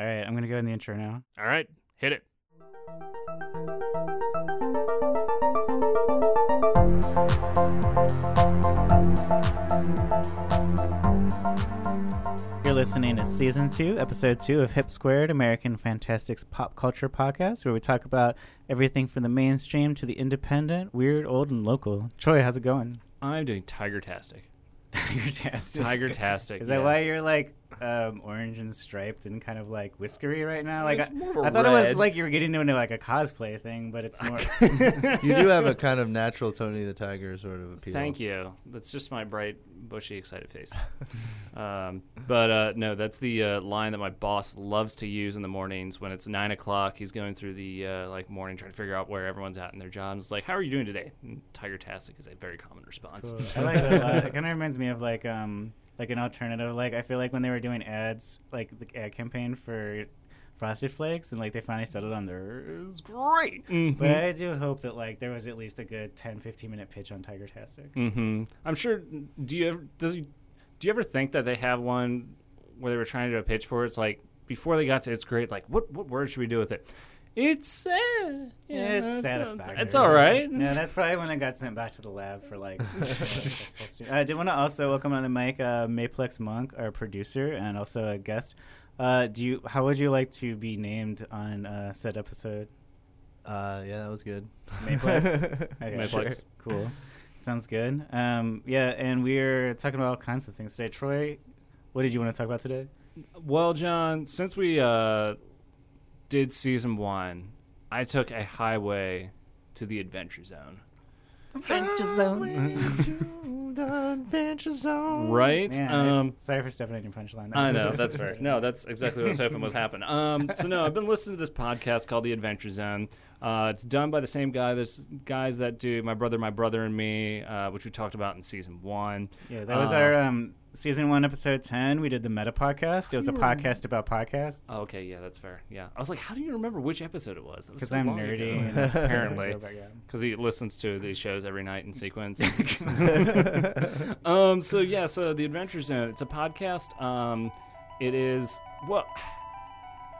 All right, I'm gonna go in the intro now. All right, hit it. You're listening to season two, episode two of Hip Squared, American Fantastics pop culture podcast, where we talk about everything from the mainstream to the independent, weird, old, and local. Troy, how's it going? I'm doing Tiger-tastic. Tiger-tastic. Tiger-tastic. Is that yeah. why you're like um, orange and striped and kind of like whiskery right now? Like It's I, more of a I thought it was like you were getting into like a cosplay thing, but it's more. You do have a kind of natural Tony the Tiger sort of appeal. Thank you. That's just my bright, bushy, excited face. um, but uh, no, that's the uh, line that my boss loves to use in the mornings when it's nine o'clock. He's going through the uh, like morning trying to figure out where everyone's at in their jobs. Like, how are you doing today? And Tiger-tastic is a very common response. Cool. I like that a lot. It kind of reminds me of like um like an alternative. Like I feel like when they were doing ads, like the ad campaign for Frosted Flakes, and like they finally settled on their is great. Mhm. But I do hope that like there was at least a good 10, 15 minute pitch on Tiger Tastic. Mm-hmm. I'm sure. Do you ever does do you ever think that they have one where they were trying to do a pitch for it? It's like before they got to it's great. Like what what word should we do with it? It's sad. Yeah, it's satisfactory. It's all right. Yeah, that's probably when I got sent back to the lab for like. I did want to also welcome on the mic uh, Maplex Monk, our producer, and also a guest. Uh, do you? How would you like to be named on uh, said episode? Uh, yeah, that was good. Maplex. Okay, Maplex. Cool. Sounds good. Um, yeah, and we're talking about all kinds of things today. Troy, what did you want to talk about today? Well, John, since we uh, did season one, I took a highway to the adventure zone. Adventure Zone. the Adventure Zone. Right? Man, um, sorry for stepping on your punchline. I know that's fair. No, that's exactly what I was hoping would happen. Um, so no, I've been listening to this podcast called The Adventure Zone. Uh, it's done by the same guy, this guys that do My Brother, My Brother and Me, uh, which we talked about in season one. Yeah, that was Uh, our um, season one, episode ten. We did the meta podcast. It was a podcast about podcasts. Oh, okay, yeah, that's fair. Yeah, I was like, how do you remember which episode it was? Because so I'm nerdy. apparently, Go back, yeah. because he listens to these shows every night in sequence. um, so yeah, so the Adventure Zone. It's a podcast. Um, it is well,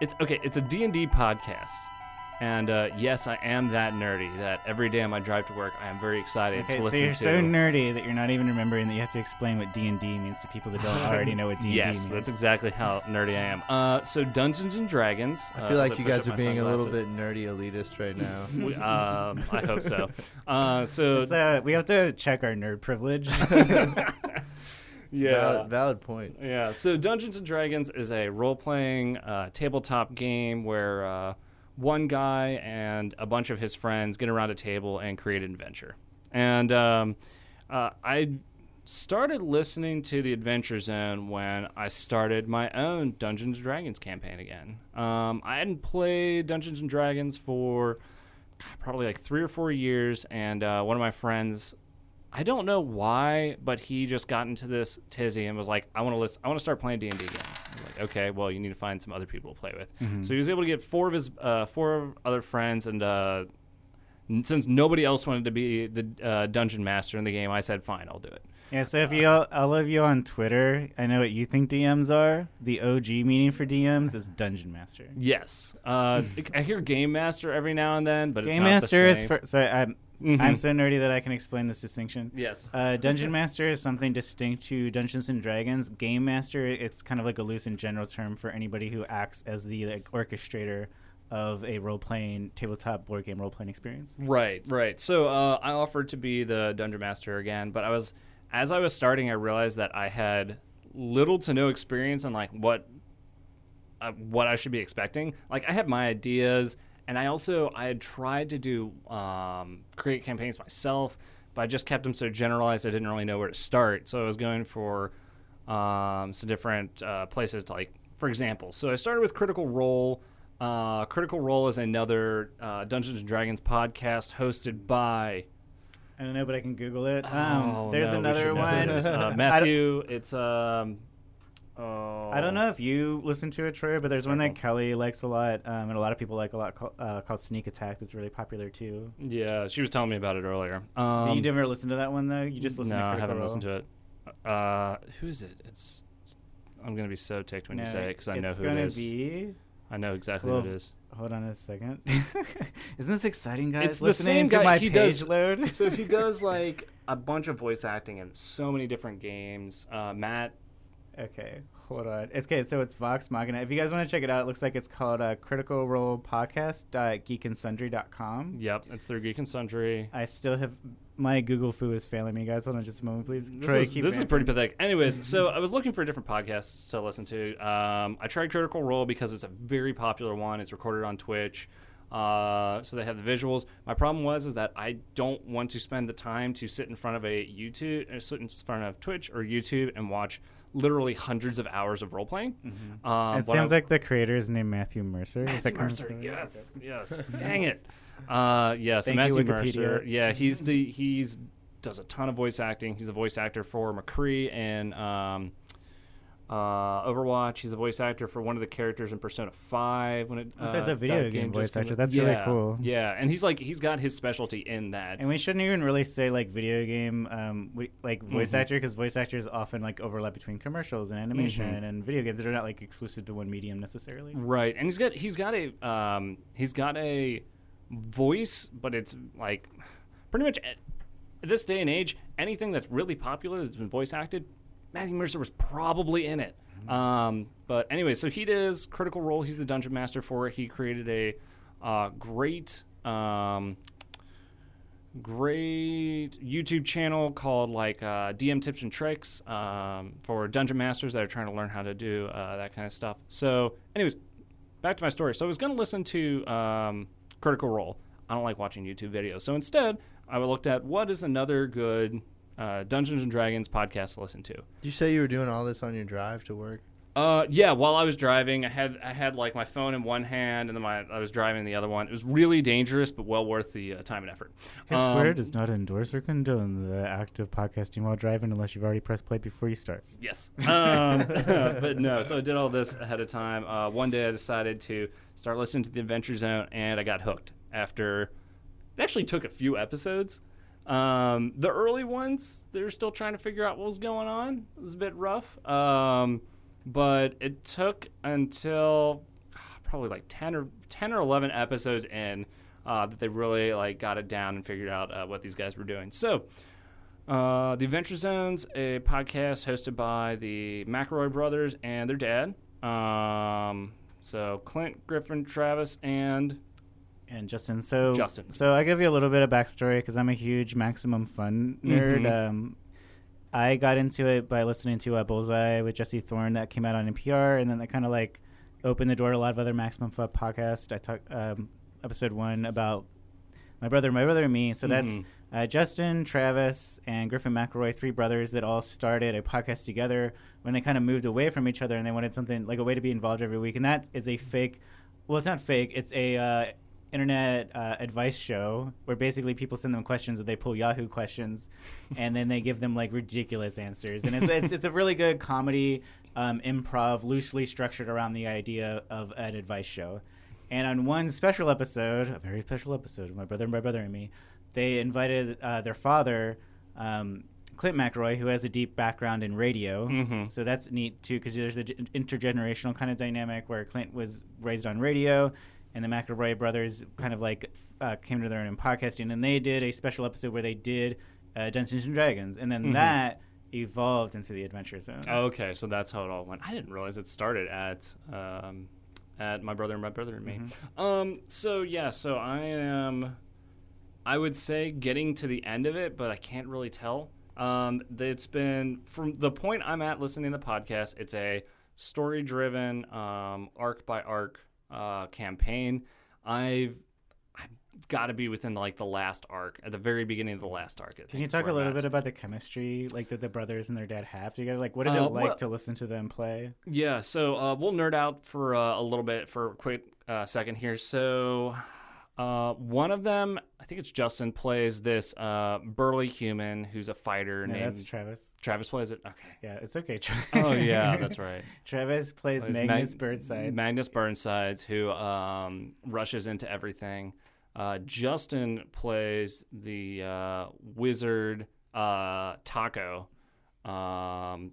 it's okay. It's a D and D podcast. And uh, yes, I am that nerdy that every day on my drive to work, I am very excited Okay, to listen to. so you're to. so nerdy that you're not even remembering that you have to explain what D and D means to people that don't already know what D and D yes, means. that's exactly how nerdy I am. Uh, so Dungeons and Dragons. I uh, feel as like you guys are my being a little bit nerdy elitist right now. We- um, I hope so. Uh, so uh, we have to check our nerd privilege. yeah. Valid, valid point. Yeah, so Dungeons and Dragons is a role playing uh, tabletop game where uh, one guy and a bunch of his friends get around a table and create an adventure. And um, uh, I started listening to the Adventure Zone when I started my own Dungeons and Dragons campaign again. Um, I hadn't played Dungeons and Dragons for probably like three or four years, and uh, one of my friends I don't know why, but he just got into this tizzy and was like, "I want to listen. I want to start playing D and D again." I'm like, okay, well, you need to find some other people to play with. So he was able to get four of his uh, four other friends, and uh, since nobody else wanted to be the uh, dungeon master in the game, I said, "Fine, I'll do it." yeah, so if you all, of you on Twitter, I know what you think DMs are. The OG meaning for DMs is Dungeon Master. Yes, uh, I hear game master every now and then, but Game it's not Master is for. Sorry, I'm Mhm. I'm so nerdy that I can explain this distinction. yes. Uh, Dungeon Master is something distinct to Dungeons and Dragons. Game Master, it's kind of like a loose and general term for anybody who acts as the like, orchestrator of a role playing tabletop board game role playing experience. Right, right. So uh, I offered to be the dungeon master again, but I was, as I was starting, I realized that I had little to no experience on like what, uh, what I should be expecting. Like I had my ideas, and I also I had tried to do um, create campaigns myself, but I just kept them so generalized I didn't really know where to start. So I was going for um, some different uh, places to like, for example. So I started with Critical Role. Uh, Critical Role is another uh, Dungeons and Dragons podcast hosted by. I don't know, but I can Google it. Um, Oh, there's no, another should know who one. Uh, Matthew. It's um. Oh, I don't know if you listen to it, Troy, but there's one that Kelly likes a lot, um, and a lot of people like a lot called, uh, called Sneak Attack. That's really popular too. Yeah, she was telling me about it earlier. Um, Did you ever listen to that one though? You just listen no, to I haven't Role? listened to it. Uh, who is it? It's. it's I'm gonna be so ticked when you say it because I know who it's who gonna be I know exactly Well, what it is. Hold on a second. Isn't this exciting, guys? It's the Listening same to guy- my he page does- load. so he does like a bunch of voice acting in so many different games. Uh, Matt, Okay, hold on. It's okay. So it's Vox Machina. If you guys want to check it out, it looks like it's called uh, Critical Role Podcast. Geekandsundry.com. yep, it's through Geek and Sundry. I still have my Google foo is failing me, guys. Hold on just a moment, please. This, Troy, is, this is pretty pathetic. Anyways, so I was looking for different podcasts to listen to. Um, I tried Critical Role because it's a very popular one. It's recorded on Twitch, uh, so they have the visuals. My problem was is that I don't want to spend the time to sit in front of a YouTube, uh, sit in front of Twitch or YouTube and watch literally hundreds of hours of role playing. Um, It what I- sounds like the creator is named Matthew Mercer. Matthew? Mercer, yes, yes. Dang it. Uh, yes, Thank Matthew you, Mercer. Yeah, he's the he's does a ton of voice acting. He's a voice actor for McCree and um, uh, Overwatch. He's a voice actor for one of the characters in Persona Five. When it So uh, a video that game voice actor. That's really cool. Yeah, and he's like he's got his specialty in that. And we shouldn't even really say like video game, um, we, like voice Mhm. actor, because voice actors often like overlap between commercials and animation Mhm. and video games They're not like exclusive to one medium necessarily. Right, and he's got he's got a um, he's got a voice, but it's like pretty much at this day and age, anything that's really popular that's been voice acted, Matthew Mercer was probably in it. Um, but anyway, so he does Critical Role. He's the dungeon master for it. He created a uh, great. Um, great YouTube channel called like uh, DM Tips and Tricks um, for dungeon masters that are trying to learn how to do uh, that kind of stuff. So, anyways, back to my story. So I was going to listen to um, Critical Role. I don't like watching YouTube videos, so instead I looked at what is another good uh, Dungeons and Dragons podcast to listen to. Did you say you were doing all this on your drive to work? Uh, yeah. While I was driving, I had I had like my phone in one hand, and then my I was driving the other one. It was really dangerous, but well worth the uh, time and effort. Hip Um, Square does not endorse or condone the act of podcasting while driving unless you've already pressed play before you start. Yes. Um, but no, so I did all this ahead of time. Uh, one day I decided to start listening to the Adventure Zone, and I got hooked after it actually took a few episodes. Um, the early ones, they were still trying to figure out what was going on. It was a bit rough. Um, but it took until ah, probably like 10 or 10 or 11 episodes in uh, that they really like got it down and figured out uh, what these guys were doing. So, uh, the Adventure Zone's a podcast hosted by the McElroy brothers and their dad. Um, so Clint, Griffin, Travis, and And Justin, so Justin. So I give you a little bit of backstory because I'm a huge Maximum Fun nerd. Mhm. Um, I got into it by listening to uh, Bullseye with Jesse Thorn that came out on NPR, and then that kind of like opened the door to a lot of other Maximum Fun podcasts. I talked um, episode one about my brother, my brother, and me. So that's Mhm. uh, Justin, Travis, and Griffin McElroy, three brothers that all started a podcast together when they kind of moved away from each other and they wanted something like a way to be involved every week. And that is a fake. Well, it's not fake. It's a uh, internet uh, advice show where basically people send them questions or they pull Yahoo questions, and then they give them like ridiculous answers. And it's it's, it's a really good comedy um, improv, loosely structured around the idea of an advice show. And on one special episode, a very special episode, my brother, and my brother, and me, they invited uh, their father, um, Clint McElroy, who has a deep background in radio. Mhm. So that's neat too, because there's an intergenerational kind of dynamic where Clint was raised on radio, and the McElroy brothers kind of like uh, came to their own in podcasting, and they did a special episode where they did uh, Dungeons and Dragons, and then Mhm. that evolved into the Adventure Zone. Okay, so that's how it all went. I didn't realize it started at um, at my brother and my brother and me. Um, so yeah, so I am, I would say getting to the end of it, but I can't really tell. Um, it's been from the point I'm at listening to the podcast. It's a story-driven, um, arc by arc uh, campaign. I've I've got to be within like the last arc, at the very beginning of the last arc. Can you talk a little bit about the chemistry like that the brothers and their dad have together? Like, what is Uh, it like well- to listen to them play? Yeah, so uh, we'll nerd out for uh, a little bit for a quick uh, second here. So, uh, one of them, I think it's Justin, plays this uh, burly human who's a fighter No, named that's Travis. Travis. Plays it. Okay. Yeah, it's okay. Oh yeah, that's right. Travis plays, Plays Magnus Mag- Burnsides. Magnus Burnsides, who um, rushes into everything. Uh, Justin plays the uh, wizard uh, Taako, um,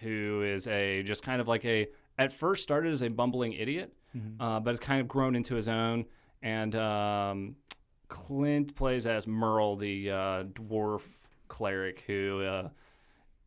who is a just kind of like a at first started as a bumbling idiot, Mhm. uh, but has kind of grown into his own. And um, Clint plays as Merle, the uh, dwarf cleric who uh,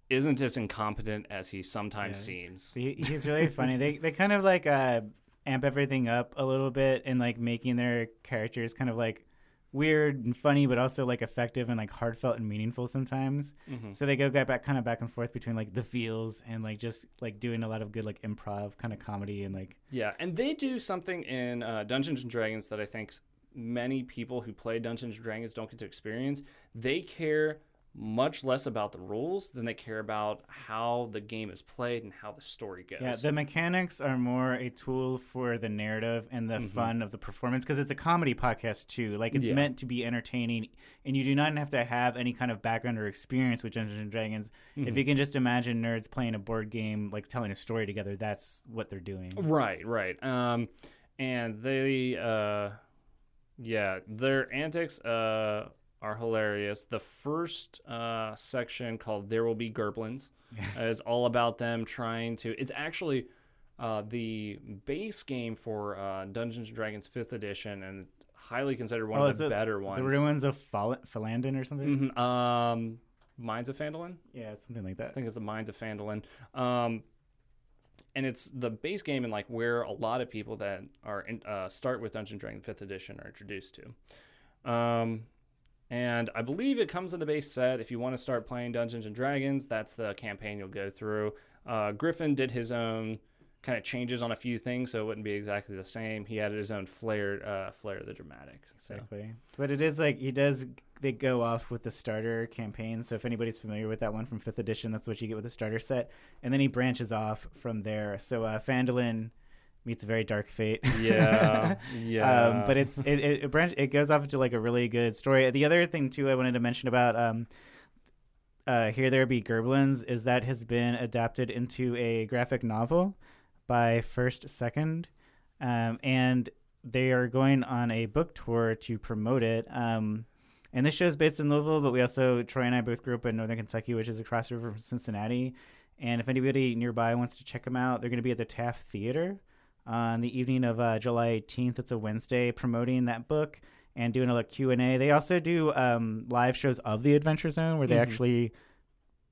isn't as incompetent as he sometimes Yeah. seems. He, he's really funny. They they kind of like uh, amp everything up a little bit and like making their characters kind of like weird and funny, but also like effective and like heartfelt and meaningful sometimes. Mhm. So they go back, back kind of back and forth between like the feels and like just like doing a lot of good like improv kind of comedy and like Yeah, and they do something in uh, Dungeons and Dragons that I think many people who play Dungeons and Dragons don't get to experience. They care much less about the rules than they care about how the game is played and how the story goes. yeah, the mechanics are more a tool for the narrative and the Mhm. fun of the performance because it's a comedy podcast too. Like it's Yeah. meant to be entertaining, and you do not have to have any kind of background or experience with Dungeons and Dragons. If Mhm. you can just imagine nerds playing a board game, like telling a story together, that's what they're doing. Right, right. Um, and they, uh, yeah, their antics uh, are hilarious. The first uh, section called "There Will Be Gerblins" is all about them trying to. It's actually uh, the base game for uh, Dungeons and Dragons Fifth Edition, and highly considered one Oh, of the it better ones. The ruins of Philandon or something. Mhm, Um, Mines of Phandalin. Yeah, something like that. I think it's the Mines of Phandalin. Um, and it's the base game and like where a lot of people that are in, uh, start with Dungeons and Dragons Fifth Edition are introduced to. Um, and I believe it comes in the base set. If you want to start playing Dungeons and Dragons, that's the campaign you'll go through. Uh, Griffin did his own kind of changes on a few things, so it wouldn't be exactly the same. He added his own flair, uh, flair the dramatic. So Exactly. But it is like he does. They go off with the starter campaign. So if anybody's familiar with that one from fifth edition, that's what you get with the starter set, and then he branches off from there. So uh, Phandalin meets a very dark fate. yeah, yeah. Um, but it's it it, it, branch, it goes off into like a really good story. The other thing too I wanted to mention about um, uh, Here There Be Gerblins is that has been adapted into a graphic novel by First Second, um, and they are going on a book tour to promote it. Um, and this show is based in Louisville, but we also Troy and I both grew up in Northern Kentucky, which is across the river from Cincinnati. And if anybody nearby wants to check them out, they're going to be at the Taft Theater on the evening of uh, July 18th. It's a Wednesday, promoting that book and doing a little Q and A. They also do um, live shows of the Adventure Zone where they Mhm. actually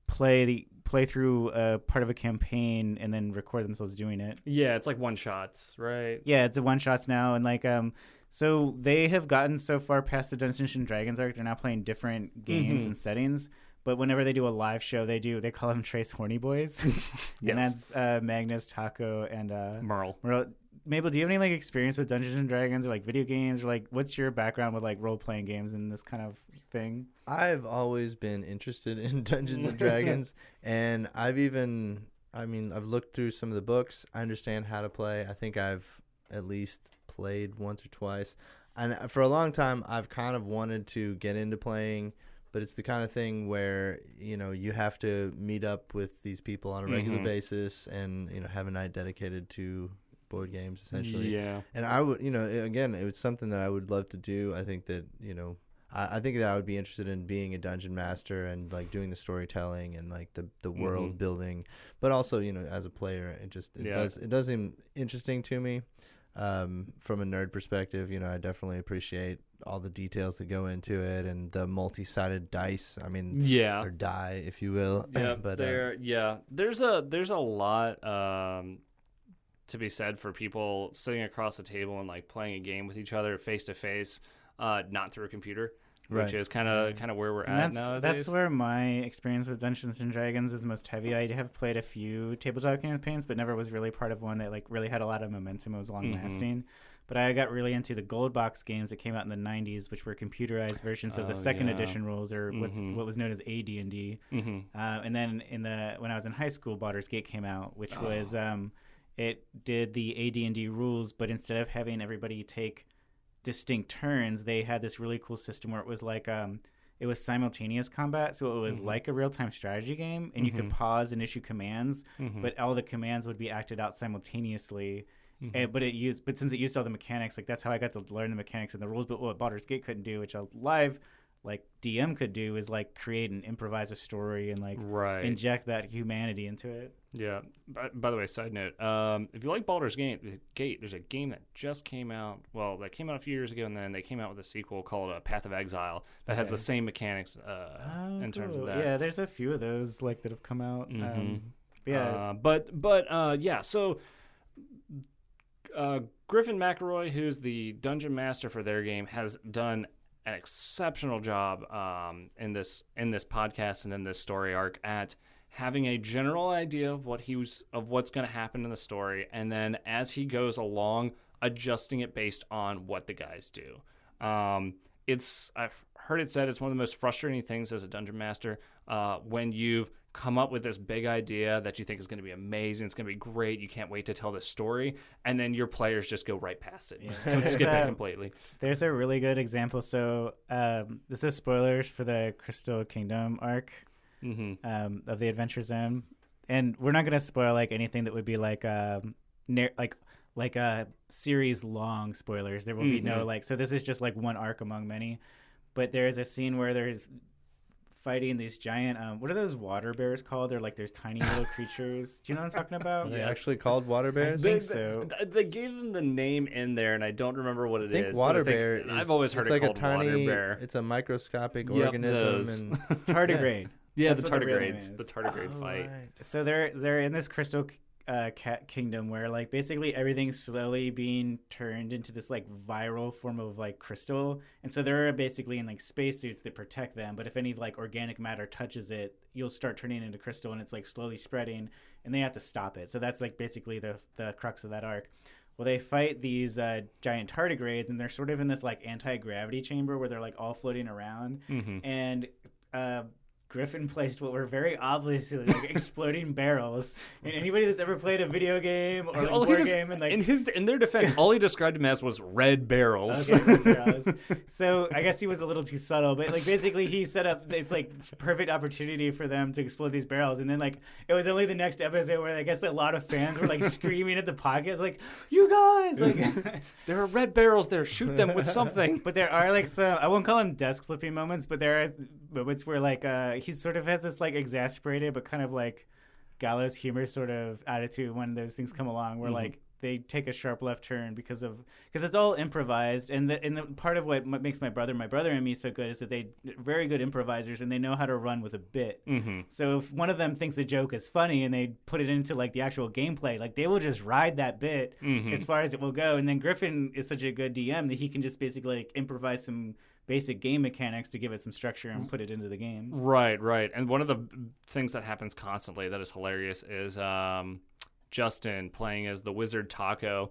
play the play through a part of a campaign and then record themselves doing it. yeah, it's like one shots, right? Yeah, it's a one shots now, and like um, so they have gotten so far past the Dungeons and Dragons arc. They're now playing different games Mhm. and settings. But whenever they do a live show, they do they call them Tres Horny Boys, and that's uh, Magnus, Taako, and uh, Merle. Merle. Mabel, do you have any like experience with Dungeons and Dragons or like video games or like what's your background with like role playing games and this kind of thing? I've always been interested in Dungeons and Dragons, and I've even, I mean, I've looked through some of the books. I understand how to play. I think I've at least played once or twice, and for a long time, I've kind of wanted to get into playing, but it's the kind of thing where you know you have to meet up with these people on a regular Mhm. basis, and you know have a night dedicated to board games essentially Yeah. and I would, you know, again, it was something that I would love to do. I think that, you know, I, I think that I would be interested in being a dungeon master and like doing the storytelling and like the the world Mhm. building, but also, you know, as a player, it just it Yeah. does it does seem interesting to me. Um, from a nerd perspective, you know, I definitely appreciate all the details that go into it and the multi-sided dice. I mean, Yeah. or die, if you will. Yeah, but uh, there. yeah, there's a there's a lot um, to be said for people sitting across the table and like playing a game with each other face to face, uh, not through a computer, which is kind of kind of where we're And at that's nowadays. that's where my experience with Dungeons and Dragons is most heavy. I have played a few tabletop campaigns, but never was really part of one that like really had a lot of momentum. It was long lasting. But I got really into the gold box games that came out in the '90s, which were computerized versions of the Oh, second yeah. edition rules, or what's Mhm. what was known as AD&D. hmm Uh, and then in the when I was in high school, Baldur's Gate came out, which Oh. was um, it did the AD&D rules, but instead of having everybody take distinct turns, they had this really cool system where it was like um, it was simultaneous combat, so it was Mhm. like a real time strategy game, and you could Mhm. pause and issue commands, hmm but all the commands would be acted out simultaneously. Mm-hmm. And, but it used, but since it used all the mechanics, like that's how I got to learn the mechanics and the rules. But what Baldur's Gate couldn't do, which a live like DM could do is like create and improvise a story and like right. inject that humanity into it. Yeah. By, by the way, side note: um, if you like Baldur's Gate, Gate, there's a game that just came out. Well, that came out a few years ago, and then they came out with a sequel called uh, Path of Exile that has the same mechanics uh, Oh, in terms of that. Yeah, there's a few of those like that have come out. Mhm. Um, yeah, Uh, but but uh, yeah. So uh, Griffin McElroy, who's the dungeon master for their game, has done an exceptional job um, in this in this podcast and in this story arc at having a general idea of what he was of what's going to happen in the story, and then as he goes along, adjusting it based on what the guys do. Um, it's I've heard it said it's one of the most frustrating things as a dungeon master uh, when you've come up with this big idea that you think is going to be amazing, it's going to be great, you can't wait to tell this story, and then your players just go right past it, just skip it There's a- completely. There's a really good example. So um, this is spoilers for the Crystal Kingdom arc hmm um, of the Adventure Zone, and we're not gonna spoil like anything that would be like um, nar- like like a series long spoilers. There will be no Mhm. like. So this is just like one arc among many. But there is a scene where there's fighting these giant. Um, what are those water bears called? They're like there's tiny little creatures. Do you know what I'm talking about? Are they actually called water bears? think so. They, they gave them the name in there, and I don't remember what it I think is. water but I think- bear. Is, I've always heard it's it like called a tiny. water bear. It's a microscopic Yep, organism, those. and Tardigrade. yeah, That's the what the tardigrades. The is. tardigrade Oh, fight. right. so they're they're in this crystal uh, cat kingdom where like basically everything's slowly being turned into this like viral form of like crystal. And so they're basically in like spacesuits that protect them. But if any like organic matter touches it you'll start turning into crystal and it's like slowly spreading and they have to stop it. So that's like basically the the crux of that arc. Well they fight these uh, giant tardigrades and they're sort of in this like anti-gravity chamber where they're like all floating around. Hmm and uh, Griffin placed what were very obviously like exploding barrels. And anybody that's ever played a video game or like All he board just- game and like in his in their defense, all he described him as was red barrels. Okay, red barrels. so I guess he was a little too subtle, but like basically he set up it's like perfect opportunity for them to explode these barrels, and then like it was only the next episode where I guess a lot of fans were like screaming at the podcast like, "You guys!" Like, there are red barrels there. Shoot them with something. But there are like some I won't call them desk flipping moments, but there are moments where like uh he sort of has this like exasperated but kind of like gallows humor sort of attitude when those things come along where Mhm. like they take a sharp left turn because of because it's all improvised and the and the part of what makes my brother my brother and me so good is that they very good improvisers and they know how to run with a bit hmm so if one of them thinks a joke is funny and they put it into like the actual gameplay like they will just ride that bit hmm as far as it will go. And then Griffin is such a good DM that he can just basically like improvise some basic game mechanics to give it some structure and put it into the game. Right, right. And one of the things that happens constantly that is hilarious is um, Justin playing as the wizard Taako.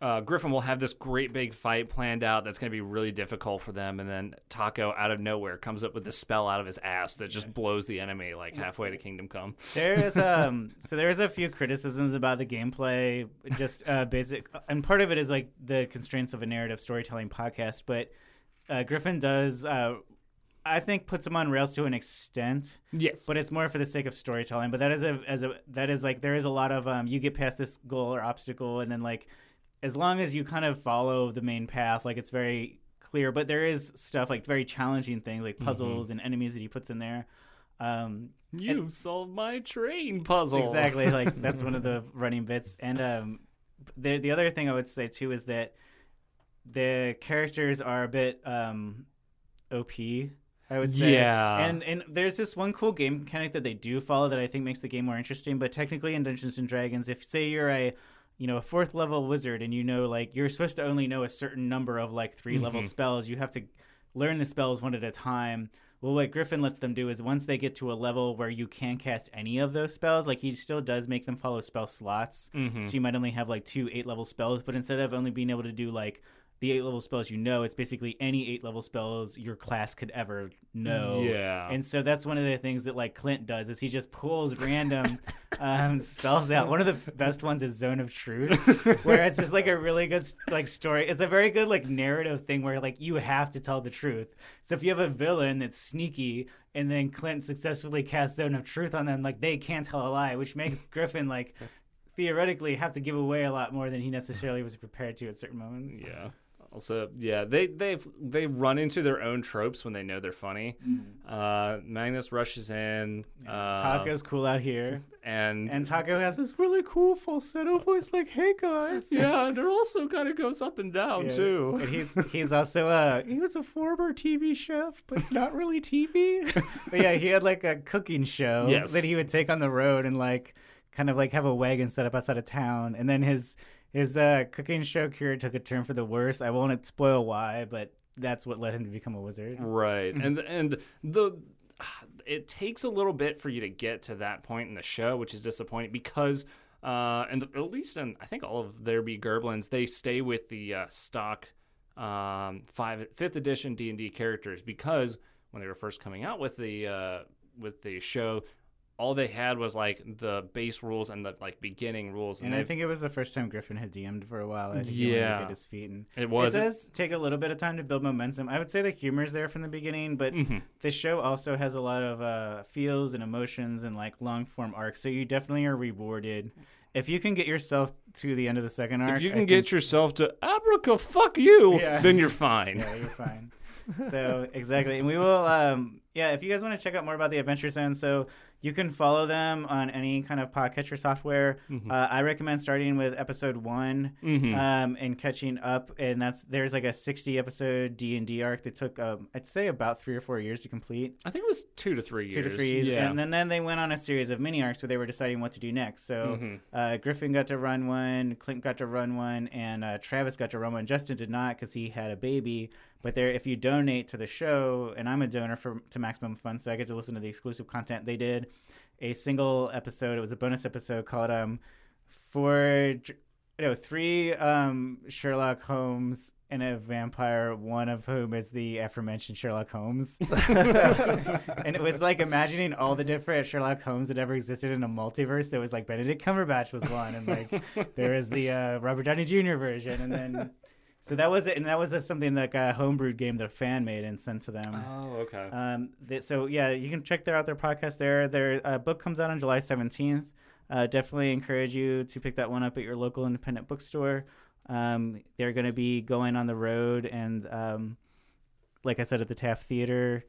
Uh, Griffin will have this great big fight planned out that's going to be really difficult for them, and then Taako out of nowhere comes up with this spell out of his ass that just blows the enemy like halfway to Kingdom Come. There's um so there's a few criticisms about the gameplay, just uh, basic, and part of it is like the constraints of a narrative storytelling podcast. But uh, Griffin does, uh, I think, puts him on rails to an extent. Yes, but it's more for the sake of storytelling. But that is a as a that is like there is a lot of um you get past this goal or obstacle and then like as long as you kind of follow the main path, like it's very clear. But there is stuff like very challenging things like puzzles and enemies that he puts in there. Um, you solved my train puzzle. exactly like that's one of the running bits. And um, the the other thing I would say too is that the characters are a bit um, OP. I would say. Yeah. And and there's this one cool game mechanic that they do follow that I think makes the game more interesting. But technically, in Dungeons and Dragons, if say you're a you know a fourth level wizard and you know like you're supposed to only know a certain number of like 3 level Mhm. spells, you have to learn the spells one at a time. Well, what Griffin lets them do is once they get to a level where you can cast any of those spells, like he still does make them follow spell slots. Mhm. So you might only have like two eight level spells, but instead of only being able to do like the eight level spells you know, it's basically any eight level spells your class could ever know. Yeah. And so that's one of the things that like Clint does is he just pulls random um, spells out. One of the best ones is Zone of Truth, where it's just like a really good like story. It's a very good like narrative thing where like you have to tell the truth. So if you have a villain that's sneaky and then Clint successfully casts Zone of Truth on them, like they can't tell a lie, which makes Griffin like theoretically have to give away a lot more than he necessarily was prepared to at certain moments. Yeah. Also, yeah, they they they run into their own tropes when they know they're funny. Uh, Magnus rushes in. Uh, Taako's cool out here, and and Taako has this really cool falsetto voice, like "Hey guys." yeah, and it also kind of goes up and down Yeah. too. And he's he's also uh he was a former TV chef, but not really TV. but yeah, he had like a cooking show Yes. that he would take on the road and like kind of like have a wagon set up outside of town. And then his his uh cooking show career took a turn for the worse. I won't spoil why, but that's what led him to become a wizard. Right, and and the it takes a little bit for you to get to that point in the show, which is disappointing because. Uh, and the, at least in I think all of There Be Gerblins, they stay with the uh, stock um, five fifth edition D and D characters because when they were first coming out with the uh, with the show, all they had was like the base rules and the like beginning rules, and, And I think it was the first time Griffin had DM'd for a while. I think he Yeah. get his feet and it was It does take a little bit of time to build momentum. I would say the humor is there from the beginning, but Mhm. the show also has a lot of uh, feels and emotions and like long form arcs. So you definitely are rewarded if you can get yourself to the end of the second arc. If you I can think- get yourself to Abraca, fuck you, Yeah. then you're fine. yeah, you're fine. so exactly, and we will. Um, yeah, if you guys want to check out more about the Adventure Zone, so you can follow them on any kind of podcatcher software. Mhm. Uh, I recommend starting with episode one Mhm. um, and catching up. And that's there's like a 60 episode D and D arc that took um, I'd say about three or four years to complete, I think it was two to three years. two to three years. Yeah. And then, then they went on a series of mini arcs where they were deciding what to do next. So Mhm. uh, Griffin got to run one, Clint got to run one, and uh, Travis got to run one. Justin did not because he had a baby. But there, if you donate to the show, and I'm a donor for to Maximum Fun, so I get to listen to the exclusive content. They did a single episode. It was a bonus episode called um for no three um Sherlock Holmes and a vampire, one of whom is the aforementioned Sherlock Holmes. So- and it was like imagining all the different Sherlock Holmes that ever existed in a multiverse. There was like Benedict Cumberbatch was one, and like there was the uh, Robert Downey Jr. version, and then so that was it. And that was uh, something like a homebrewed game that a fan made and sent to them. Oh, okay. Um, th- so yeah, you can check their out their podcast there. Their uh, book comes out on July seventeenth. Uh, definitely encourage you to pick that one up at your local independent bookstore. Um, they're going to be going on the road, and um, like I said, at the Taft Theater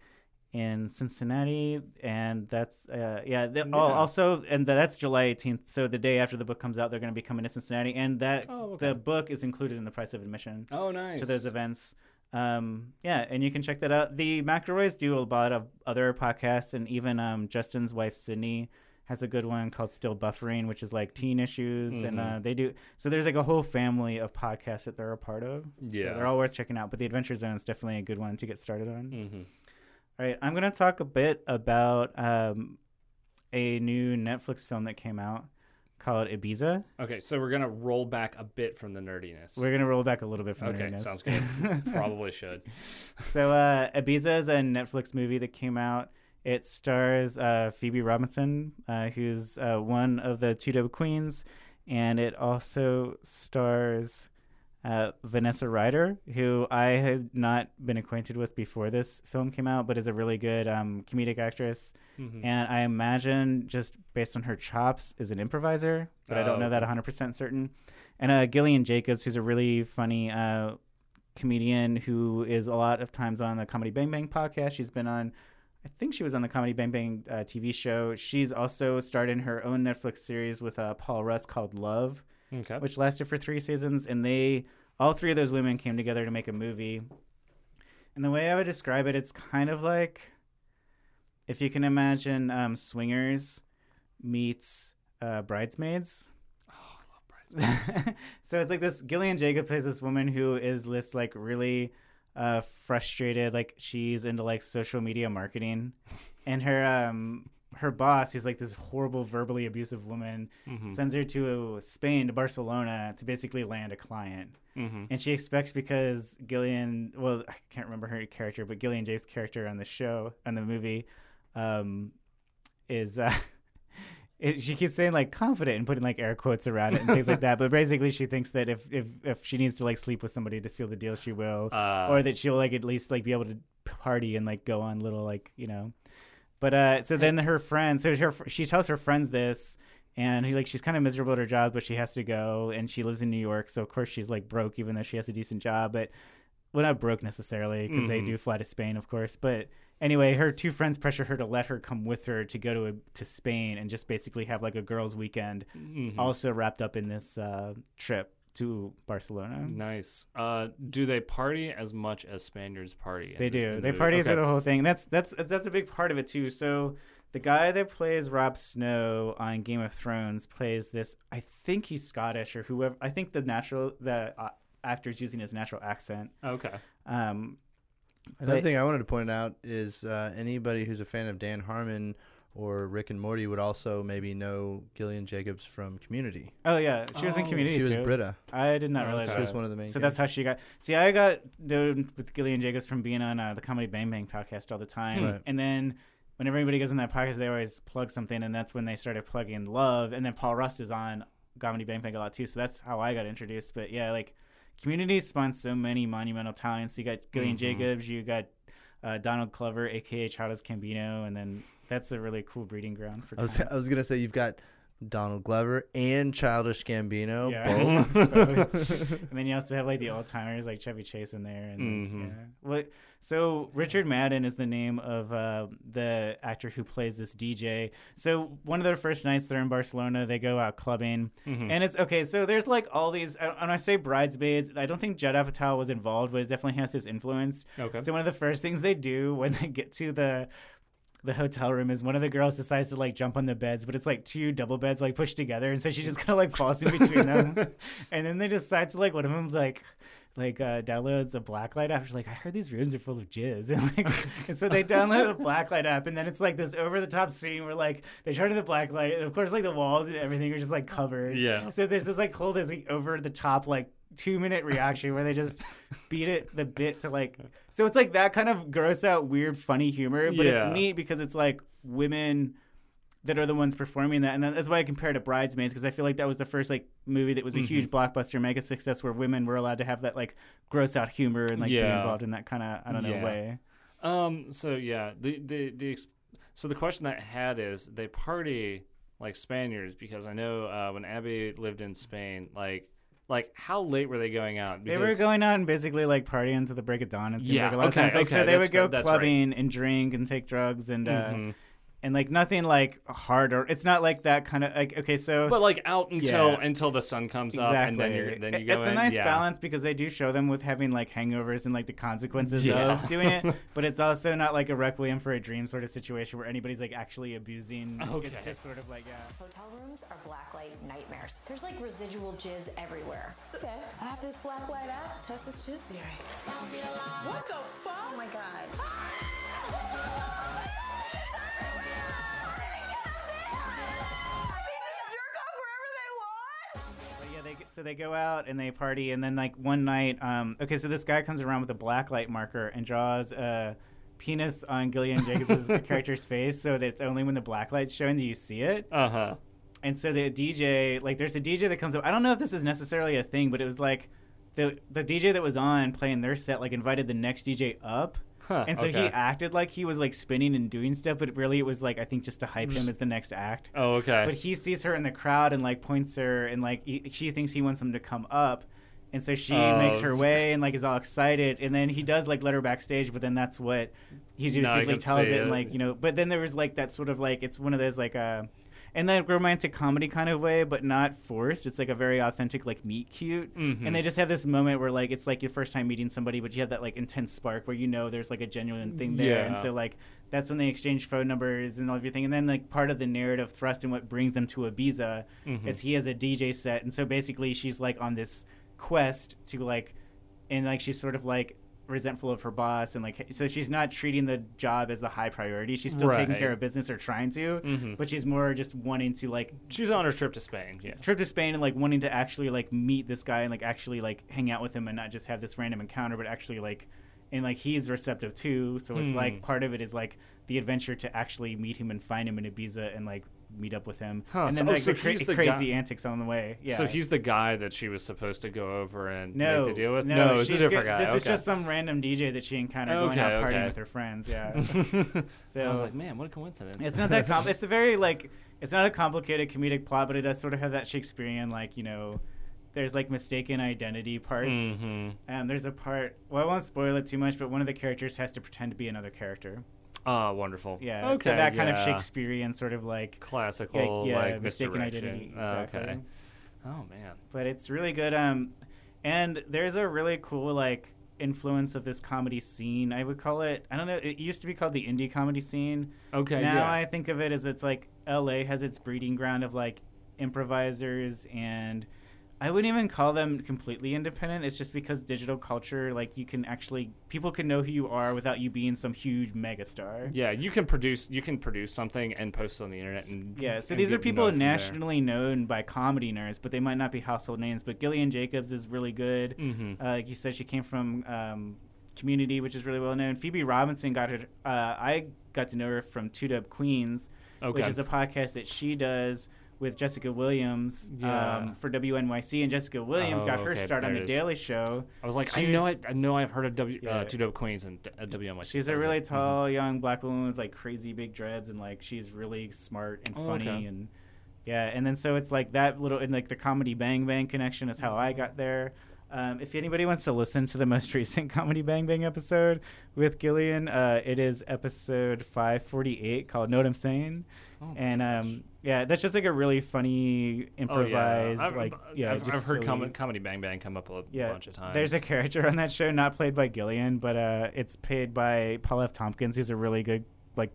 in Cincinnati, and that's uh, yeah. The, Oh, also, and that's July eighteenth. So the day after the book comes out, they're going to be coming to Cincinnati, and that Oh, okay. the book is included in the price of admission oh, nice. to those events. Um, yeah, and you can check that out. The McElroys do a lot of other podcasts, and even um, Justin's wife Sydnee has a good one called Still Buffering, which is like teen issues, and Mhm. uh, they do. So there's like a whole family of podcasts that they're a part of. so Yeah. they're all worth checking out. But the Adventure Zone is definitely a good one to get started on. hmm All right, I'm gonna talk a bit about um, a new Netflix film that came out called Ibiza. Okay, so we're gonna roll back a bit from the nerdiness. We're gonna roll back a little bit from the nerdiness. okay, sounds good. Probably should. So uh, Ibiza is a Netflix movie that came out. It stars uh, Phoebe Robinson, uh, who's uh, one of the two dope queens, and it also stars uh, Vanessa Ryder, who I had not been acquainted with before this film came out, but is a really good um, comedic actress. Mhm. And I imagine, just based on her chops, is an improviser, but I don't Oh, know that 100% certain. And uh, Gillian Jacobs, who's a really funny uh, comedian who is a lot of times on the Comedy Bang Bang podcast. She's been on, I think she was on the Comedy Bang Bang uh, TV show. She's also starred in her own Netflix series with uh, Paul Rust called Love, Okay. which lasted for three seasons. And they, all three of those women came together to make a movie. And the way I would describe it, it's kind of like if you can imagine um, Swingers meets uh, Bridesmaids. Oh, I love Bridesmaids. so it's like this Gillian Jacob plays this woman who is this like really uh, frustrated, like she's into like social media marketing, and her um her boss, who's like this horrible verbally abusive woman, Mhm. sends her to Spain to Barcelona to basically land a client. Mhm. And she expects because Gillian, well, I can't remember her character, but Gillian Jake's character on the show, on the movie, um, is uh, it, she keeps saying like confident and putting like air quotes around it and things like that. But basically, she thinks that if, if if she needs to like sleep with somebody to seal the deal, she will, Uh, or that she'll like at least like be able to party and like go on little like you know. But uh, so then her friend, so her she tells her friends this, and he like she's kind of miserable at her job, but she has to go, and she lives in New York, so of course she's like broke, even though she has a decent job, but well, not broke necessarily because they Mhm. do fly to Spain, of course, but. Anyway, her two friends pressure her to let her come with her to go to a, to Spain and just basically have like a girls' weekend, Mhm. also wrapped up in this uh, trip to Barcelona. Nice. Uh, do they party as much as Spaniards party? They do. the They movie? party Okay. through the whole thing. That's that's that's a big part of it too. So the guy that plays Rob Snow on Game of Thrones plays this. I think he's Scottish or whoever. I think the natural the uh, actor's using his natural accent. Okay. Um, Another But- thing I wanted to point out is uh, anybody who's a fan of Dan Harmon or Rick and Morty would also maybe know Gillian Jacobs from Community. oh yeah, she was in Oh, Community She was too. Britta. I did not realize Okay. She was one of the main. So that's how she got. See, I got known with Gillian Jacobs from being on uh, the Comedy Bang Bang podcast all the time, Right. and then whenever anybody goes in that podcast, they always plug something, and that's when they started plugging Love, and then Paul Rust is on Comedy Bang Bang a lot too, so that's how I got introduced. But yeah, like Community spawned so many monumental talents. You got Gillian Mhm. Jacobs, you got uh, Donald Glover, aka Childish Gambino, and then that's a really cool breeding ground for. I was. I was gonna say you've got Donald Glover and Childish Gambino. Yeah. Both. and then you also have like the old timers like Chevy Chase in there. And Mhm. yeah. What? So Richard Madden is the name of uh, the actor who plays this DJ. So one of their first nights they're in Barcelona. They go out clubbing, Mhm. and it's okay. So there's like all these. And I say bridesmaids, I don't think Judd Apatow was involved, but it definitely has his influence. okay. So one of the first things they do when they get to the the hotel room is one of the girls decides to like jump on the beds, but it's like two double beds like pushed together, and so she just kind of like falls in between them, and then they decide to like one of them's like like uh, downloads a blacklight app. She's like, I heard these rooms are full of jizz, and like, and so they download a blacklight app, and then it's like this over the top scene where like they turn on the blacklight, and of course like the walls and everything are just like covered. Yeah. So there's this like whole this like, over the top like two minute reaction where they just beat it the bit to like so it's like that kind of gross out weird funny humor but Yeah. it's neat because it's like women that are the ones performing that and that's why i compare it to bridesmaids because i feel like that was the first like movie that was a huge blockbuster mega success where women were allowed to have that like gross out humor and like be involved in that kind of i don't know Yeah. way Um. So yeah, the the the ex- so the question that I had is they party like Spaniards because I know uh, when Abby lived in Spain, like like how late were they going out? they were going out and basically like partying to the break of dawn. It seems Yeah, like a lot okay, of times. Like, okay, so they would go that's right. clubbing and drink and take drugs and uh, Mhm. And like nothing like hard or it's not like that kind of like okay so But like out until Yeah. until the sun comes up, exactly and then you're then you It- go it's in. a nice yeah. balance because they do show them with having like hangovers and like the consequences Yeah. of doing it but it's also not like a requiem for a dream sort of situation where anybody's like actually abusing it's Okay. just sort of like yeah Hotel rooms are blacklight nightmares. There's like residual jizz everywhere. Okay, I have this black light out. Test this jizz theory. What the fuck? Oh my god. Ah! They so they go out and they party, and then like one night, um, okay, so this guy comes around with a black light marker and draws a penis on Gillian Jacobs' character's face, so that it's only when the black light's showing that you see it. Uh huh. And so the DJ, like, there's a DJ that comes up. I don't know if this is necessarily a thing, but it was like the the DJ that was on playing their set, like, invited the next DJ up. Huh, and so he acted like he was like spinning and doing stuff, but really it was like I think just to hype him as the next act. Oh, okay. But he sees her in the crowd and like points her and like he, she thinks he wants him to come up. And so she Oh, makes her way and like is all excited, and then he does like let her backstage, but then that's what he I basically tells see it, and like you know. But then there was like that sort of like it's one of those like uh, in that romantic comedy kind of way, but not forced. It's like a very authentic like meet cute, Mhm. and they just have this moment where like it's like your first time meeting somebody, but you have that like intense spark where you know there's like a genuine thing there, yeah. and so like that's when they exchange phone numbers and all of everything. And then like part of the narrative thrust and what brings them to Ibiza Mhm. is he has a DJ set, and so basically she's like on this quest to like, and like she's sort of like resentful of her boss and like so she's not treating the job as the high priority she's still taking care of business or trying to Mhm. but she's more just wanting to like She's on her trip to Spain. Yeah. trip to Spain and like wanting to actually like meet this guy and like actually like hang out with him and not just have this random encounter, but actually like and like he's receptive too. So it's Hmm. like part of it is like the adventure to actually meet him and find him in Ibiza and like meet up with him. Huh, And then oh, like so the, cra- he's the crazy guy- antics on the way. Yeah. So he's the guy that she was supposed to go over and no, make the deal with. No, it's a different guy. This is just some random DJ that she encountered going Okay, out partying with her friends. Yeah. so I was like, man, what a coincidence. it's not that comp. It's a very like it's not a complicated comedic plot, but it does sort of have that Shakespearean like you know. There's like mistaken identity parts, Mhm. and there's a part. Well, I won't spoil it too much, but one of the characters has to pretend to be another character. Oh, wonderful. Yeah, Okay. so that kind of. Shakespearean sort of like classical like, yeah, like mistaken identity. Oh, Exactly. Okay. Oh man. but it's really good. Um, and there's a really cool like influence of this comedy scene. I would call it. I don't know. It used to be called the indie comedy scene. Okay. now yeah. I think of it as it's like L.A. has its breeding ground of like improvisers and. I wouldn't even call them completely independent. It's just because digital culture, like you can actually, people can know who you are without you being some huge megastar. yeah, you can produce you can produce something and post it on the internet and Yeah, so these are people from there. nationally known by comedy nerds, but they might not be household names. But Gillian Jacobs is really good. Mhm. Uh, like you said, she came from um, Community, which is really well known. Phoebe Robinson got her. Uh, I got to know her from Two Dope Queens, which is a podcast that she does with Jessica Williams Yeah. um, for WNYC. And Jessica Williams Oh, got her okay, start on the. Daily Show. I was like, I She's- know I, I know I've heard of W Yeah. uh, Two Dope Queens and uh, WNYC. She's a was really it. Mhm. tall, young black woman with like crazy big dreads, and like she's really smart and Oh, funny, okay. and yeah. And then so it's like that little, and like the comedy Bang Bang connection is how I got there. Um, if anybody wants to listen to the most recent comedy Bang Bang episode with Gillian, uh, it is episode 548 called "Know What I'm Saying," Oh and um, yeah, that's just like a really funny Oh, yeah. improvised, I've, like yeah, I've, I've heard com- comedy Bang Bang come up a yeah, bunch of times. There's a character on that show not played by Gillian, but uh, it's played by Paul F. Tompkins, who's a really good like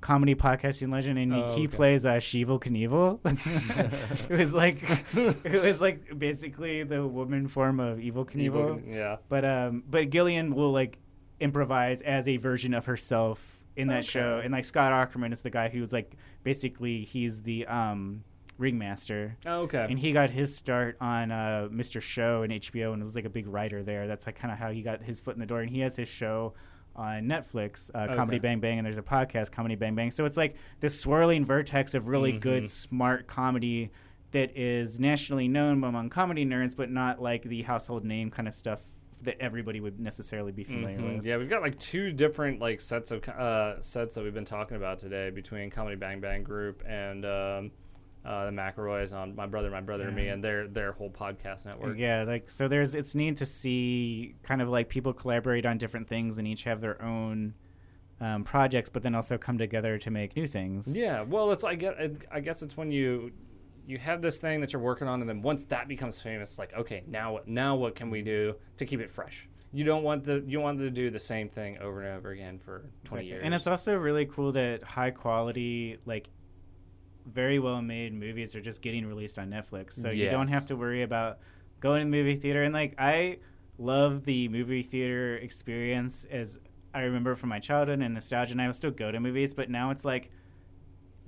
comedy podcasting legend, and he- Oh, he okay. plays uh, Sheeval Knievel, who is like who is like basically the woman form of Evil Knievel. Evil- yeah. But um, but Gillian will like improvise as a version of herself in that Okay. show, and like Scott Aukerman is the guy who's like basically he's the um ringmaster. Oh, okay. And he got his start on uh, Mr. Show and HBO and was like a big writer there. That's like kind of how he got his foot in the door. And he has his show on Netflix, uh, Comedy Bang Bang, and there's a podcast, Comedy Bang Bang. So it's like this swirling vertex of really Mhm. good, smart comedy that is nationally known among comedy nerds, but not like the household name kind of stuff that everybody would necessarily be familiar Mhm. with. Yeah, we've got like two different like sets of uh, sets that we've been talking about today between Comedy Bang Bang Group and um, uh, the McElroys on My Brother, My Brother and Me and their their whole podcast network. Yeah, like so there's it's neat to see kind of like people collaborate on different things and each have their own um, projects, but then also come together to make new things. Yeah, well, it's I get I guess it's when you you have this thing that you're working on, and then once that becomes famous, it's like okay, now what? Now what can we do to keep it fresh? You don't want the you want to do the same thing over and over again for 20 Exactly. years. And it's also really cool that high quality, like very well made movies are just getting released on Netflix. So you don't have to worry about going to the movie theater. And like I love the movie theater experience as I remember from my childhood and nostalgia and I would still go to movies, but now it's like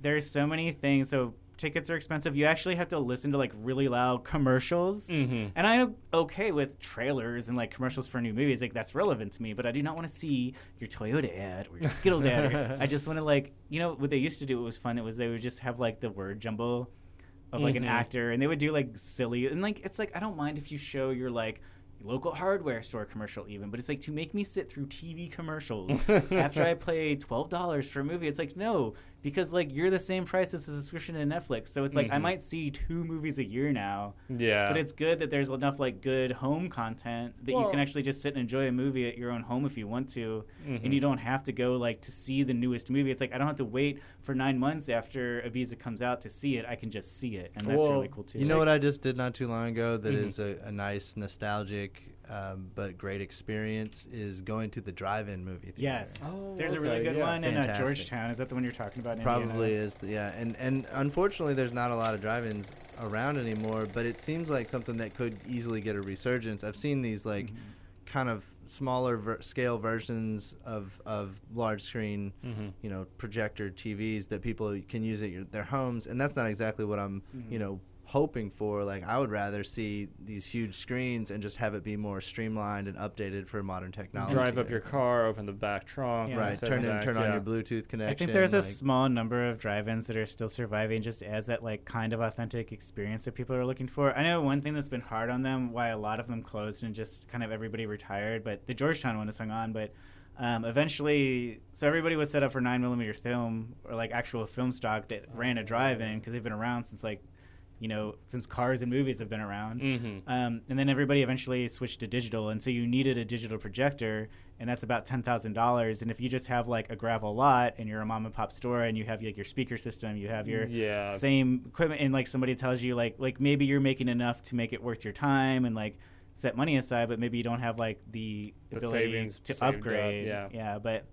there's so many things. So tickets are expensive. You actually have to listen to like really loud commercials. Mhm. And I'm okay with trailers and like commercials for new movies. Like that's relevant to me, but I do not want to see your Toyota ad or your Skittles ad. Or, I just want to like, you know, what they used to do. It was fun. It was they would just have like the word jumble of like Mhm. an actor, and they would do like silly and like it's like I don't mind if you show your like local hardware store commercial even but it's like to make me sit through tv commercials after i pay $12 for a movie it's like no because like you're the same price as a subscription to netflix so it's like i Mhm. might see two movies a year now yeah, but it's good that there's enough like good home content that you can actually just sit and enjoy a movie at your own home if you want to, and Mhm. you don't have to go like to see the newest movie. It's like I don't have to wait for nine months after Ibiza comes out to see it. I can just see it, and that's Well, really cool too. You know what I just did not too long ago that Mhm. is a, a nice nostalgic um, but great experience is going to the drive-in movie theater. Yes, Oh, there's a really good yeah. one in uh, Georgetown. Is that the one you're talking about? in Probably Indiana? is, the, yeah. And and unfortunately, there's not a lot of drive-ins around anymore. But it seems like something that could easily get a resurgence. I've seen these like Mm-hmm. kind of smaller ver- scale versions of of large screen, Mhm. you know, projector TVs that people can use at your, their homes, and that's not exactly what I'm, Mm-hmm. you know, hoping for. Like I would rather see these huge screens and just have it be more streamlined and updated for modern technology. Drive up your car, open the back trunk, Yeah. right. Turn in the in, back, turn on yeah. your Bluetooth connection. I think there's a small number of drive-ins that are still surviving just as that like kind of authentic experience that people are looking for. I know one thing that's been hard on them, why a lot of them closed and just kind of everybody retired, but the Georgetown one is hung on. But um, eventually, so everybody was set up for nine millimeter film or like actual film stock that ran a drive-in because they've been around since like, you know, since cars and movies have been around. Mhm. Um, and then everybody eventually switched to digital, and so you needed a digital projector, and that's about ten thousand dollars. And if you just have like a gravel lot and you're a mom and pop store, and you have like your speaker system, you have your Yeah. same equipment, and like somebody tells you like like maybe you're making enough to make it worth your time, and like set money aside, but maybe you don't have like the, The ability savings to saved up, upgrade. yeah. yeah, but.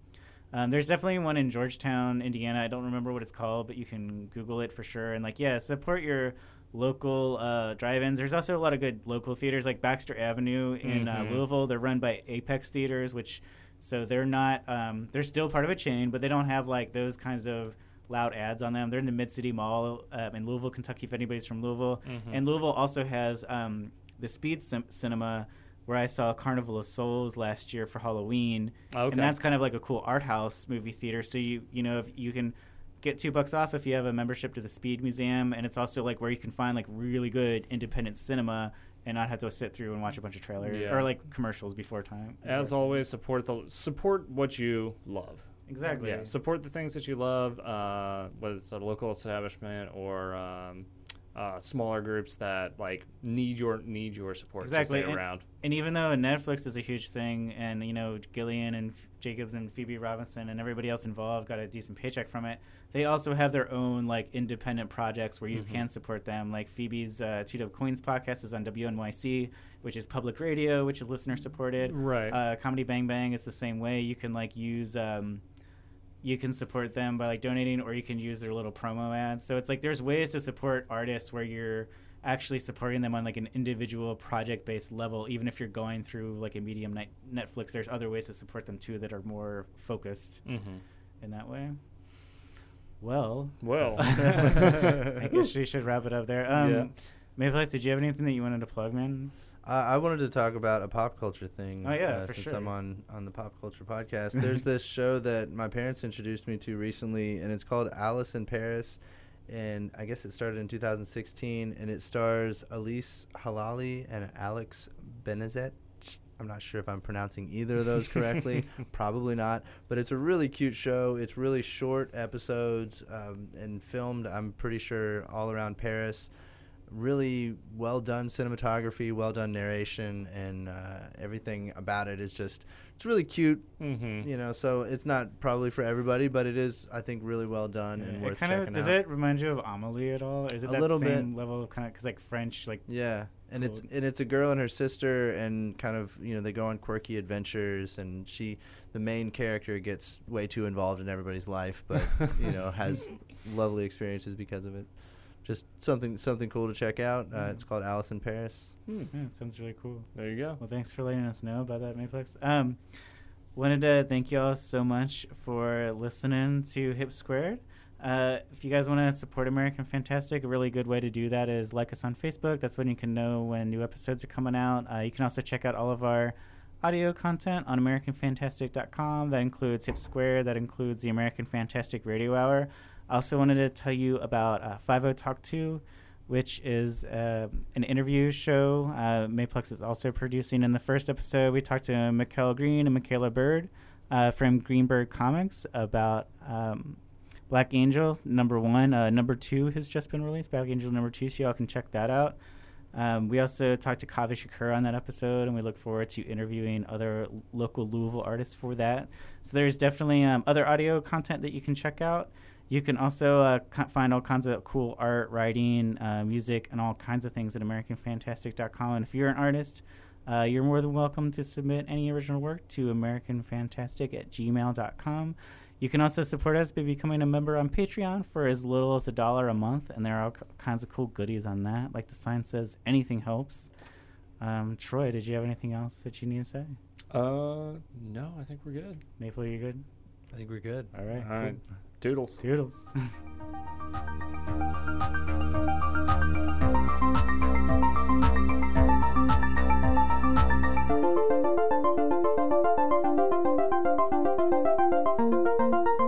Um, there's definitely one in Georgetown, Indiana. I don't remember what it's called, but you can Google it for sure. And like, yeah, support your local uh, drive-ins. There's also a lot of good local theaters like Baxter Avenue in Mhm. uh, Louisville. They're run by Apex Theaters, which so they're not. Um, they're still part of a chain, but they don't have like those kinds of loud ads on them. They're in the Mid City Mall um, in Louisville, Kentucky. If anybody's from Louisville, Mhm. and Louisville also has um, the Speed Cin- Cinema. Where I saw Carnival of Souls last year for Halloween, Okay. and that's kind of like a cool art house movie theater. So you you know if you can get two bucks off if you have a membership to the Speed Museum, and it's also like where you can find like really good independent cinema and not have to sit through and watch a bunch of trailers Yeah. or like commercials before time. As always, support the support what you love. exactly. Yeah, support the things that you love, uh, whether it's a local establishment or um, uh, smaller groups that like need your need your support Exactly, to stay and- around. and even though Netflix is a huge thing, and you know Gillian and F- Jacobs and Phoebe Robinson and everybody else involved got a decent paycheck from it, they also have their own like independent projects where you Mhm. can support them. Like Phoebe's uh, Two Dope Queens podcast is on WNYC, which is public radio, which is listener supported. Right. Uh, Comedy Bang Bang is the same way. You can like use. Um, you can support them by like donating, or you can use their little promo ads. So it's like there's ways to support artists where you're actually supporting them on like an individual project based level even if you're going through like a medium net- netflix there's other ways to support them too that are more focused mm-hmm. in that way well Well, i guess we should wrap it up there um Yeah. Mayflex, did you have anything that you wanted to plug man I wanted to talk about a pop culture thing. Oh, yeah, uh, since sure. I'm on on the pop culture podcast. There's this show that my parents introduced me to recently, and it's called Alice in Paris. And I guess it started in 2016, and it stars Elise Halali and Alex Benezet. I'm not sure if I'm pronouncing either of those correctly. Probably not. But it's a really cute show. It's really short episodes um, and filmed, I'm pretty sure, all around Paris really well done cinematography, well done narration, and uh, everything about it is just it's really cute. mm-hmm. You know, so it's not probably for everybody, but it is I think really well done and it worth kind checking of does out. it remind you of amelie at all is it A that little same level of kind of because like french like Yeah, and it's and it's a girl and her sister, and kind of you know they go on quirky adventures, and she, the main character, gets way too involved in everybody's life, but you know has lovely experiences because of it. Just something something cool to check out. Uh, Yeah. it's called Alice in Paris. yeah, it sounds really cool There you go. Well, thanks for letting us know about that, Mayflex. Um, wanted to thank you all so much for listening to Hip Squared. Uh, if you guys want to support American Fantastic, a really good way to do that is like us on Facebook. That's when you can know when new episodes are coming out. Uh, you can also check out all of our audio content on AmericanFantastic.com. That includes Hip Squared. That includes the American Fantastic Radio Hour. I also wanted to tell you about uh, 50 Talk 2 which is uh, an interview show. Uh, Mayplex is also producing. In the first episode, we talked to Mikkel Green and Michaela Bird uh, from Greenberg Comics about um, Black Angel number one. Uh, number two has just been released, Black Angel number two, so y'all can check that out. Um, we also talked to Kavi Shakur on that episode, and we look forward to interviewing other local Louisville artists for that. So there's definitely um, other audio content that you can check out. You can also uh, find all kinds of cool art, writing, uh, music, and all kinds of things at AmericanFantastic.com. And if you're an artist, uh, you're more than welcome to submit any original work to AmericanFantastic at gmail.com. You can also support us by becoming a member on Patreon for as little as a dollar a month, and there are all k- kinds of cool goodies on that. Like the sign says, anything helps. Um, Troy, did you have anything else that you need to say? Uh, no, I think we're good. Maple, you good? I think we're good. All right. All right, Doodles. Doodles.